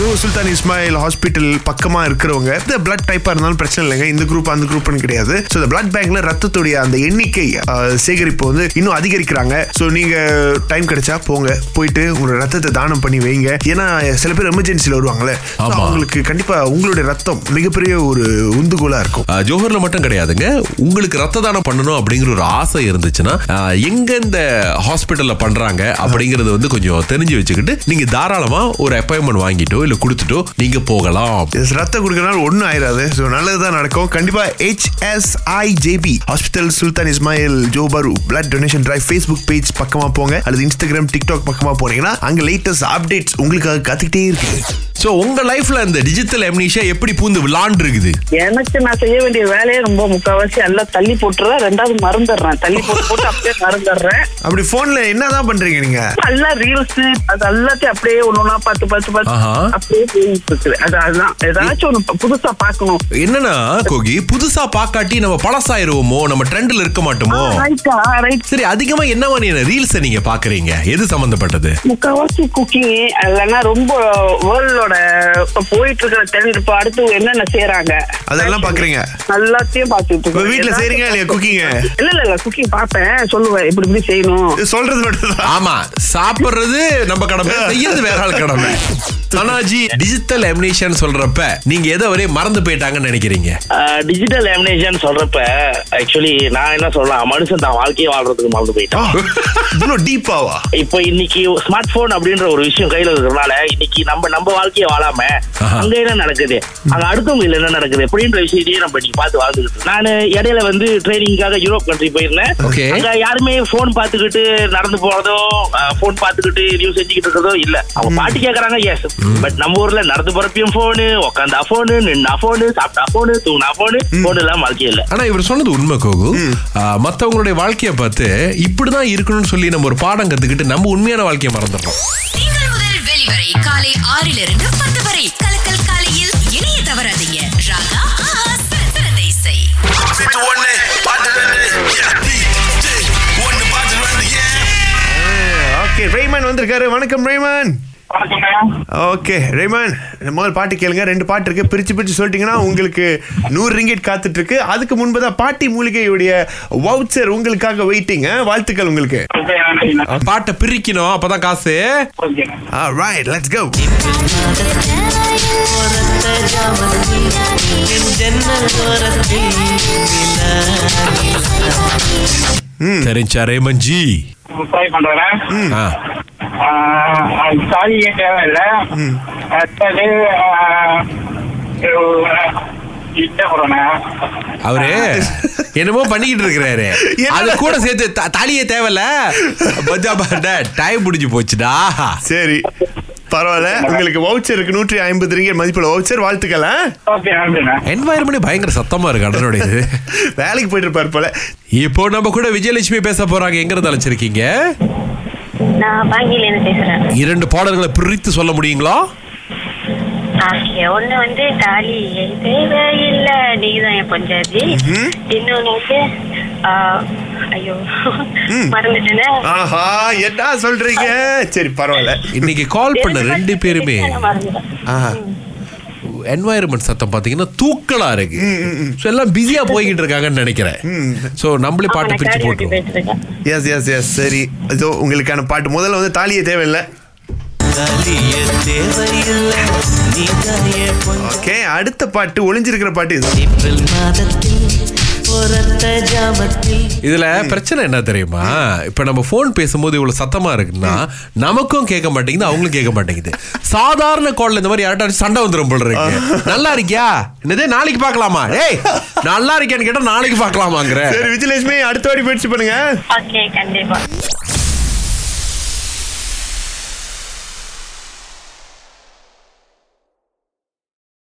Joe சுல்தான் Ismail hospital பக்கமா இருக்கிறவங்க இந்த பிளட் டைப்பா இருந்தாலும் பிரச்சனை இல்லைங்க. இந்த குரூப் அந்த குரூப்னு கிடையாது. ஸோ இந்த பிளட் பேங்க்ல ரத்தத்துடைய அந்த எண்ணிக்கை சேகரிப்பு வந்து இன்னும் அதிகரிக்கிறாங்க. ஸோ நீங்க டைம் கிடைச்சா போங்க. போயிட்டு உங்களோட ரத்தத்தை தானம் பண்ணி வைங்க. ஏன்னா சில பேர் எமர்ஜென்சில வருவாங்கல்ல. அவங்களுக்கு கண்டிப்பா உங்களுடைய ரத்தம் மிகப்பெரிய ஒரு உந்துகோலா இருக்கும். ஜோஹர்ல மட்டும் கிடையாதுங்க. உங்களுக்கு ரத்த தானம் பண்ணணும் அப்படிங்கிற ஒரு ஆசை இருந்துச்சுன்னா எங்க இந்த ஹாஸ்பிட்டல்ல பண்றாங்க அப்படிங்கறது வந்து கொஞ்சம் தெரிஞ்சு வச்சுக்கிட்டு நீங்க தாராளமா ஒரு அப்பாயின்மெண்ட் வாங்கிட்டோ இல்ல கொடுத்துட்டோ நீங்க போகலாம். ரத்த ரத்தம் கொடுக்கறனால ஒன்றும் ஆயிராது. ஸோ நல்லதுதான் நடக்கும். கண்டிப்பா ஹெச்எஸ்ஐஜேபி ஹாஸ்பிட்டல் சுல்தான் Ismail ஜோபரு blood donation drive Facebook page பக்கமா போங்க. அல்லது இன்ஸ்டாகிராம் டிக்டாக் பக்கமா போனீங்கன்னா அங்க லேட்டஸ்ட் அப்டேட்ஸ் உங்களுக்காக காத்துக்கிட்டே இருக்கு சோ உங்க லைஃப்ல இந்த டிஜிட்டல் எம்னிஷா எப்படி பூந்து விளாண்டு இருக்குது எனக்கு நான் செய்ய வேண்டிய வேலையை ரொம்ப முக்காவாசி எல்லாம் தள்ளி போட்டுறேன். ரெண்டாவது மறந்துடுறேன். தள்ளி போட்டு போட்டு அப்படியே மறந்துடுறேன். அப்படி போன்ல என்னதான் பண்றீங்க நீங்க? எல்லாம் ரீல்ஸ் அது எல்லாத்தையும் அப்படியே ஒண்ணா பார்த்து பார்த்து பார்த்து. அப்படியே போயிட்டு இருக்குது. அது அதுதான். ஏதாச்சும் ஒண்ணு புதுசா பார்க்கணும். என்னன்னா கோகி புதுசா பாக்காட்டி நம்ம பழசாயிருவோமோ? நம்ம ட்ரெண்ட்ல இருக்க மாட்டோமோ? ரைட்டா ரைட் சரி அதிகமா என்ன மாதிரியான ரீல்ஸ் நீங்க பாக்குறீங்க எது சம்பந்தப்பட்டது? முக்காவாசி குக்கிங் இல்லைன்னா ரொம்ப வேர்ல்டோட இப்ப போயிட்டு இருக்கிற ட்ரெண்ட் இப்ப அடுத்து என்னென்ன செய்யறாங்க அதெல்லாம் பாக்குறீங்க? எல்லாத்தையும் இருக்கேன். வீட்ல செய்றீங்க இல்லையா குக்கிங் இல்ல இல்ல இல்ல குக்கிங் பார்ப்பேன். சொல்லுவேன் இப்படி இப்படி செய்யணும். சொல்றது மட்டும் ஆமா சாப்பிடுறது நம்ம கடமை செய்யறது வேற ஆள் கடமை. சனாஜி டிஜிட்டல் எமினேஷன் சொல்றப்ப நீங்க எதை ஒரே மறந்து போயிட்டாங்கன்னு நினைக்கிறீங்க? டிஜிட்டல் லேமினேஷன் சொல்றப்ப ஆக்சுவலி நான் என்ன சொல்லலாம் மனுஷன் தான் வாழ்க்கையை வாழ்றதுக்கு மறந்து போயிட்டான். இவ்வளவு டீப்பாவா இப்போ இன்னைக்கு ஸ்மார்ட் போன் அப்படின்ற ஒரு விஷயம் கையில இருக்கிறதுனால இன்னைக்கு நம்ம நம்ம வாழ்க்கையை வாழாம. அங்க என்ன நடக்குது? அங்க அடுத்தவங்க என்ன நடக்குது? அப்படின்ற விஷயத்தையே நம்ம இன்னைக்கு பார்த்து வாழ்ந்துக்கிட்டு நான் இடையில வந்து ட்ரைனிங்காக யூரோப் கண்ட்ரி போயிருந்தேன். அங்க யாருமே போன் பார்த்துக்கிட்டு நடந்து போறதோ போன் பார்த்துக்கிட்டு நியூஸ் செஞ்சுக்கிட்டு இருக்கிறதோ இல்ல. அவங்க பாட்டு கேக்குறாங்க எஸ் பட் நம்ம ஊர்ல நடந்து போறப்பையும் போனு உட்காந்தா போனு நின்னா போனு சாப்பிட்டா போனு தூங்கினா போனு போன் எல்லாம் வாழ்க்கை இல்ல. ஆனா இவர் சொன்னது உண்மை கோகு. ஆ, மத்தவங்களுடைய வாழ்க்கைய பார்த்து இப்படிதான் இருக்கணும்னு சொல்லி நம்ம ஒரு பாடம் கத்துக்கிட்டு நம்ம உண்மையான வாழ்க்கையை மறந்துடுறோம். வெளிவரை காலை ஆறிலிருந்து பத்து வரை. கலக்கல் காலையில் இணைய தவறாதீங்க. ராகா ஆஹா, சிறந்த இசை ஓகே ரேமன் வந்திருக்காரு. வணக்கம் ரேமன் ஓகே ரேமன் முதல் பாட்டு கேளுங்க. ரெண்டு பாட்டு இருக்கு. பிரிச்சு பிரிச்சு சொல்லிட்டீங்கன்னா உங்களுக்கு நூறு ரிங்கெட் காத்துட்டு இருக்கு அதுக்கு முன்பதான் பாட்டி மூலிகையுடைய வவுச்சர் உங்களுக்காக வெயிட்டிங் வாழ்த்துக்கள் உங்களுக்கு. பாட்டை பிரிக்கணும் அப்பதான் காசு. ரைட் லெட்ஸ் கோ தெரிஞ்சா ரேமன்ஜி ட்ரை பண்றேன். தேவையில்லை அடுத்தது இட்ட போறேன் அவரு என்னமோ பண்ணிக்கிட்டு இருக்கிறாரு? அது கூட சேர்த்து தாலியே தேவையில்ல. டைம் முடிஞ்சு போச்சுடா. சரி பரவாயில்ல. உங்களுக்கு வவுச்சர் இருக்கு நூற்றி ஐம்பது ரிங்கெட் மதிப்புள்ள வவுச்சர் வாழ்த்துக்கள் என்வாயர்மெண்ட் பயங்கர சத்தமா இருக்கு அண்ணனுடைய இது வேலைக்கு போயிட்டு இருப்பாரு போல. இப்போ நம்ம கூட விஜயலட்சுமி பேச போறாங்க. எங்க இருந்து அழைச்சிருக்கீங்க? நான் பாங்கிலேருந்து பேசுறேன். இரண்டு பாடல்களை பிரித்து சொல்ல முடியுங்களா? ஒண்ணு வந்து தாலி தேவையில்லை நீதான் என் பஞ்சாதி இன்னொன்னு வந்து ஐயோ என்ன சொல்றீங்க? சரி பரவாயில்ல. இன்னைக்கு கால் பண்ண ரெண்டு பேருமே. என்வாயர்மெண்ட் சத்தம் பாத்தீங்கன்னா தூக்கலா இருக்கு. So, எல்லாம் பிஸியா போய்கிட்டு இருக்காங்கன்னு நினைக்கிறேன். சோ நம்மளே பாட்டு போட்டுருவோம். போயிட்டு இருக்கேன். எஸ் எஸ் எஸ் சரி. இதோ உங்களுக்கான பாட்டு. முதல்ல வந்து தாலியே தேவையில்லை. ஓகே அடுத்த பாட்டு ஒளிஞ்சிருக்கிற பாட்டு இது. இதுல பிரச்சனை என்ன தெரியுமா? இப்ப நம்ம போன் பேசும்போது இவ்வளவு சத்தமா இருக்குன்னா நமக்கும் கேட்க மாட்டேங்குது அவங்களும் கேட்க மாட்டேங்குது. சாதாரண கால்ல இந்த மாதிரி யார்ட்டாச்சும் சண்டை வந்துரும் போல இருக்கு. நல்லா இருக்கியா? என்னதே நாளைக்கு பார்க்கலாமா? ஏய் நல்லா இருக்கியான்னு கேட்டா நாளைக்கு பார்க்கலாமாங்கிற. சரி விஜயலட்சுமி அடுத்த வாடி பயிற்சி பண்ணுங்க. ஓகே கண்டிப்பா.